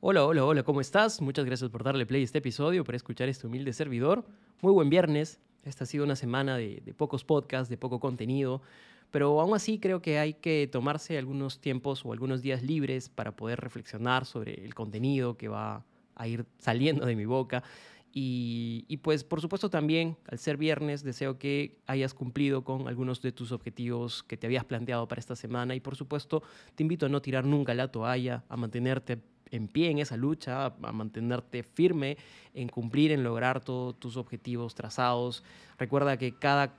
Hola, hola, hola, ¿cómo estás? Muchas gracias por darle play a este episodio, por escuchar este humilde servidor. Muy buen viernes. Esta ha sido una semana de, pocos podcasts, de poco contenido, pero aún así creo que hay que tomarse algunos tiempos o algunos días libres para poder reflexionar sobre el contenido que va a ir saliendo de mi boca. Y, y, pues por supuesto también, al ser viernes, deseo que hayas cumplido con algunos de tus objetivos que te habías planteado para esta semana. Y por supuesto, te invito a no tirar nunca la toalla, a mantenerte en pie en esa lucha, a mantenerte firme en cumplir, en lograr todos tus objetivos trazados. Recuerda que cada,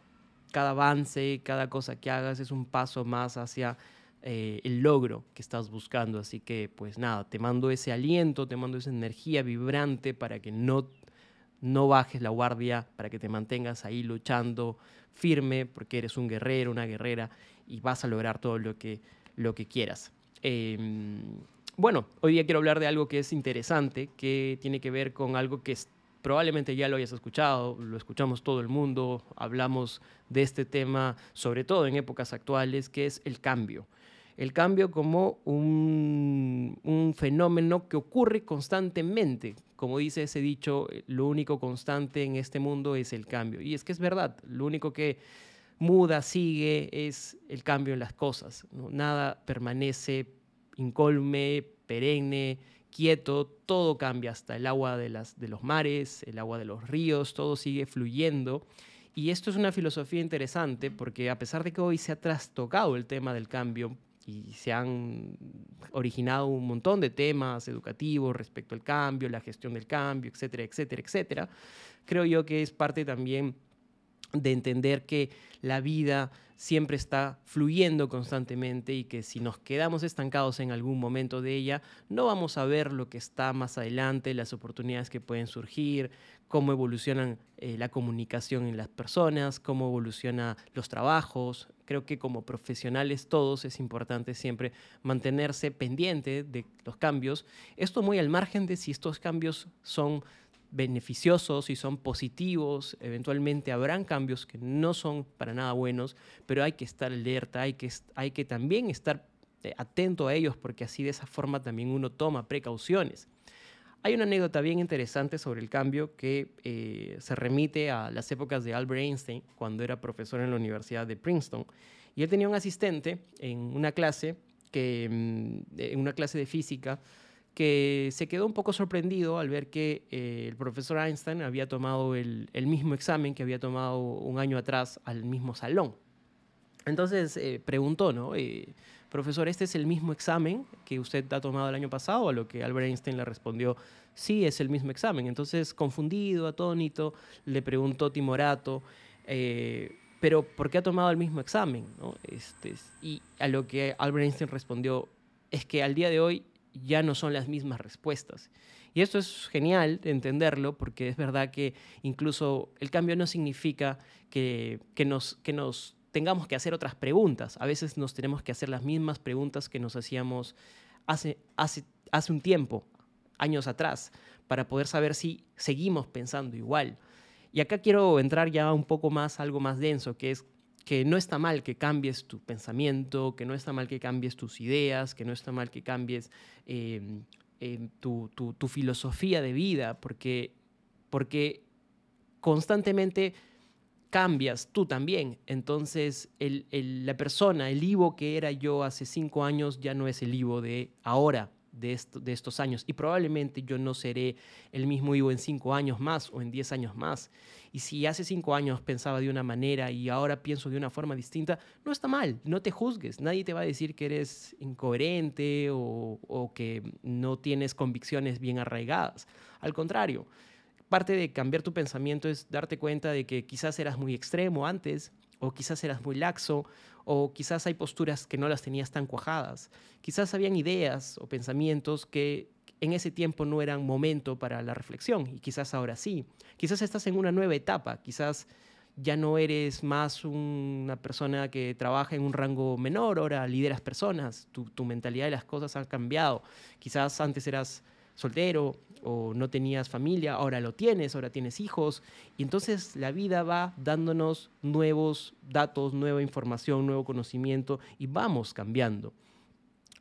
cada avance, cada cosa que hagas es un paso más hacia eh, el logro que estás buscando. Así que pues nada, te mando ese aliento, te mando esa energía vibrante para que no, no bajes la guardia, para que te mantengas ahí luchando firme, porque eres un guerrero, una guerrera y vas a lograr todo lo que, lo que quieras. Eh, bueno, hoy día quiero hablar de algo que es interesante, que tiene que ver con algo que probablemente ya lo hayas escuchado, lo escuchamos todo el mundo, hablamos de este tema, sobre todo en épocas actuales, que es el cambio. El cambio como un, fenómeno que ocurre constantemente. Como dice ese dicho, lo único constante en este mundo es el cambio. Y es que es verdad, lo único que muda, sigue, es el cambio en las cosas. Nada permanece incólume, perenne, quieto, todo cambia, hasta el agua de, las, de los mares, el agua de los ríos, todo sigue fluyendo. Y esto es una filosofía interesante porque a pesar de que hoy se ha trastocado el tema del cambio y se han originado un montón de temas educativos respecto al cambio, la gestión del cambio, etcétera, etcétera, etcétera, creo yo que es parte también de entender que la vida siempre está fluyendo constantemente y que si nos quedamos estancados en algún momento de ella, no vamos a ver lo que está más adelante, las oportunidades que pueden surgir, cómo evolucionan eh, la comunicación en las personas, cómo evolucionan los trabajos. Creo que como profesionales todos es importante siempre mantenerse pendiente de los cambios. Esto muy al margen de si estos cambios son beneficiosos y son positivos, eventualmente habrán cambios que no son para nada buenos, pero hay que estar alerta, hay que, hay que también estar eh, atento a ellos porque así de esa forma también uno toma precauciones. Hay una anécdota bien interesante sobre el cambio que eh, se remite a las épocas de Albert Einstein, cuando era profesor en la Universidad de Princeton. Y él tenía un asistente en una clase, que, mm, en una clase de física, que se quedó un poco sorprendido al ver que eh, el profesor Einstein había tomado el, mismo examen que había tomado un año atrás al mismo salón. Entonces eh, preguntó, ¿no? Eh, profesor, ¿este es el mismo examen que usted ha tomado el año pasado? A lo que Albert Einstein le respondió, sí, es el mismo examen. Entonces, confundido, atónito, le preguntó Timorato, pero ¿por qué ha tomado el mismo examen? ¿no? Este, y a lo que Albert Einstein respondió, es que al día de hoy ya no son las mismas respuestas. Y esto es genial entenderlo porque es verdad que incluso el cambio no significa que, que, nos, que nos tengamos que hacer otras preguntas. A veces nos tenemos que hacer las mismas preguntas que nos hacíamos hace, hace, hace un tiempo, años atrás, para poder saber si seguimos pensando igual. Y acá quiero entrar ya un poco más, algo más denso, que es que no está mal que cambies tu pensamiento, que no está mal que cambies tus ideas, que no está mal que cambies eh, tu, tu, tu, filosofía de vida, porque, porque constantemente cambias tú también. Entonces, el, el, la persona, el Ivo que era yo hace cinco años, ya no es el Ivo de ahora de, esto, de estos años. Y probablemente yo no seré el mismo Ivo en cinco años más o en diez años más. Y si hace cinco años pensaba de una manera y ahora pienso de una forma distinta, no está mal, no te juzgues. Nadie te va a decir que eres incoherente o, o que no tienes convicciones bien arraigadas. Al contrario, parte de cambiar tu pensamiento es darte cuenta de que quizás eras muy extremo antes o quizás eras muy laxo, o quizás hay posturas que no las tenías tan cuajadas, quizás habían ideas o pensamientos que en ese tiempo no eran momento para la reflexión y quizás ahora sí, quizás estás en una nueva etapa, quizás ya no eres más una persona que trabaja en un rango menor, ahora lideras personas, tu, tu mentalidad de las cosas ha cambiado, quizás antes eras soltero o no tenías familia, ahora lo tienes, ahora tienes hijos. Y entonces la vida va dándonos nuevos datos, nueva información, nuevo conocimiento y vamos cambiando.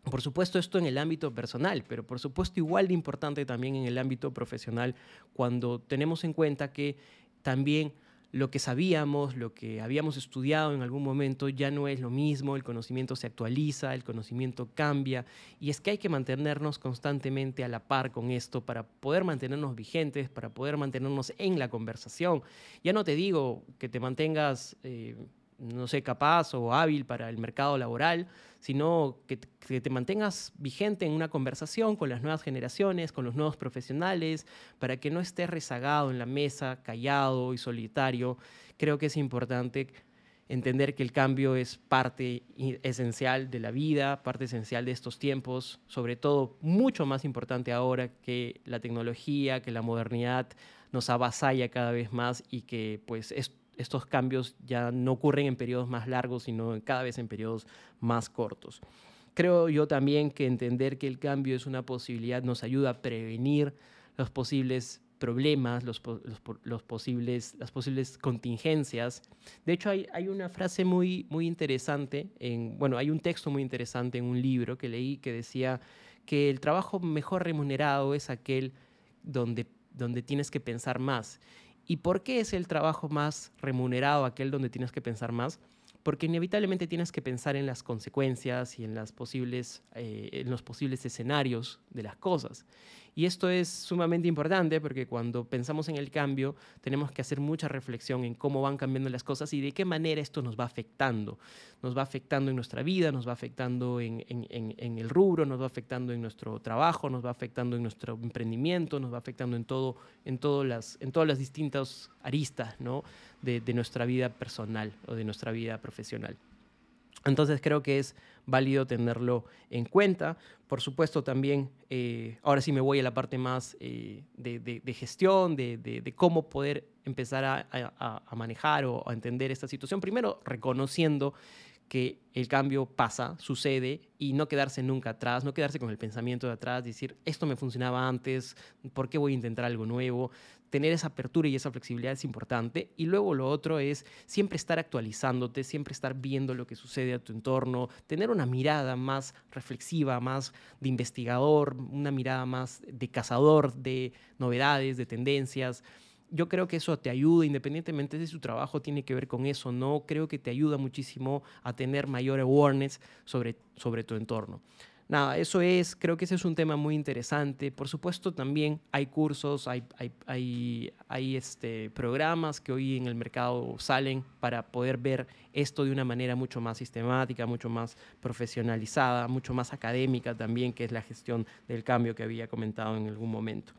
Por supuesto esto en el ámbito personal, pero por supuesto igual de importante también en el ámbito profesional cuando tenemos en cuenta que también lo que sabíamos, lo que habíamos estudiado en algún momento ya no es lo mismo, el conocimiento se actualiza, el conocimiento cambia y es que hay que mantenernos constantemente a la par con esto para poder mantenernos vigentes, para poder mantenernos en la conversación. Ya no te digo que te mantengas... Eh, no sé, capaz o hábil para el mercado laboral, sino que, te mantengas vigente en una conversación con las nuevas generaciones, con los nuevos profesionales, para que no estés rezagado en la mesa, callado y solitario. Creo que es importante entender que el cambio es parte esencial de la vida, parte esencial de estos tiempos, sobre todo mucho más importante ahora que la tecnología, que la modernidad nos avasalla cada vez más y que pues es estos cambios ya no ocurren en periodos más largos, sino cada vez en periodos más cortos. Creo yo también que entender que el cambio es una posibilidad nos ayuda a prevenir los posibles problemas, los, posibles, las posibles contingencias. De hecho, hay, hay, una frase muy, muy interesante, en, bueno, hay un texto muy interesante en un libro que leí que decía que el trabajo mejor remunerado es aquel donde, donde tienes que pensar más. ¿Y por qué es el trabajo más remunerado, aquel donde tienes que pensar más? Porque inevitablemente tienes que pensar en las consecuencias y en, eh, en los posibles escenarios de las cosas. Y esto es sumamente importante porque cuando pensamos en el cambio tenemos que hacer mucha reflexión en cómo van cambiando las cosas y de qué manera esto nos va afectando. Nos va afectando en nuestra vida, nos va afectando en, el rubro, nos va afectando en nuestro trabajo, nos va afectando en nuestro emprendimiento, nos va afectando en, todo, en, todas, las, distintas aristas de nuestra vida personal o de nuestra vida profesional. Entonces creo que es válido tenerlo en cuenta. Por supuesto también, eh, ahora sí me voy a la parte más eh, de, gestión, de, cómo poder empezar a, manejar o a entender esta situación. Primero, reconociendo que el cambio pasa, sucede y no quedarse nunca atrás, no quedarse con el pensamiento de atrás, decir, esto me funcionaba antes, ¿por qué voy a intentar algo nuevo? Tener esa apertura y esa flexibilidad es importante. Y luego lo otro es siempre estar actualizándote, siempre estar viendo lo que sucede a tu entorno, tener una mirada más reflexiva, más de investigador, una mirada más de cazador de novedades, de tendencias yo creo que eso te ayuda, independientemente de si su trabajo tiene que ver con eso, no creo que te ayuda muchísimo a tener mayor awareness sobre, sobre tu entorno. Nada, eso es, creo que ese es un tema muy interesante. Por supuesto, también hay cursos, hay, hay, hay, este, programas que hoy en el mercado salen para poder ver esto de una manera mucho más sistemática, mucho más profesionalizada, mucho más académica también, que es la gestión del cambio que había comentado en algún momento.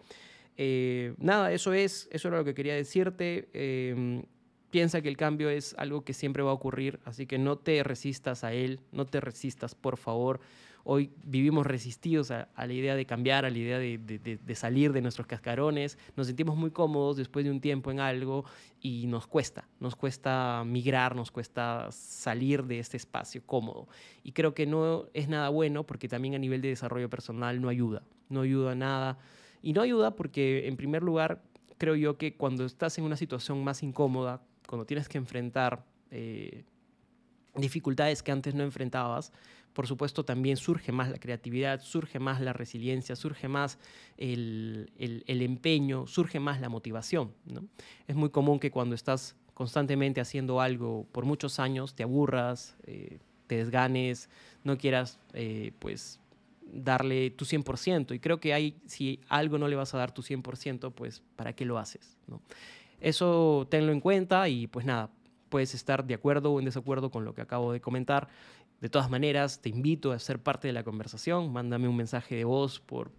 Eh, nada, eso es, eso era lo que quería decirte. Em, piensa que el cambio es algo que siempre va a ocurrir, así que no te resistas a él, no te resistas, por favor. Hoy vivimos resistidos a, la idea de cambiar, a la idea de, salir de nuestros cascarones. Nos sentimos muy cómodos después de un tiempo en algo y nos cuesta, nos cuesta migrar, nos cuesta salir de este espacio cómodo. Y creo que no es nada bueno porque también a nivel de desarrollo personal no ayuda, no ayuda a nada. Y no ayuda porque, en primer lugar, creo yo que cuando estás en una situación más incómoda, cuando tienes que enfrentar eh, dificultades que antes no enfrentabas, por supuesto también surge más la creatividad, surge más la resiliencia, surge más el, empeño, surge más la motivación. Es muy común que cuando estás constantemente haciendo algo por muchos años, te aburras, eh, te desganes, no quieras eh, pues darle tu 100%. Y creo que hay, si algo no le vas a dar tu 100%, pues ¿para qué lo haces? ¿no? Eso tenlo en cuenta y pues nada, puedes estar de acuerdo o en desacuerdo con lo que acabo de comentar. De todas maneras, te invito a ser parte de la conversación. Mándame un mensaje de voz por,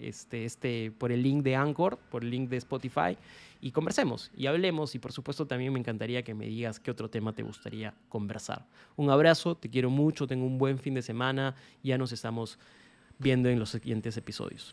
este, este, por el link de Anchor, por el link de Spotify y conversemos y hablemos. Y por supuesto también me encantaría que me digas qué otro tema te gustaría conversar. Un abrazo, te quiero mucho, tengo un buen fin de semana. Ya nos estamos viendo en los siguientes episodios.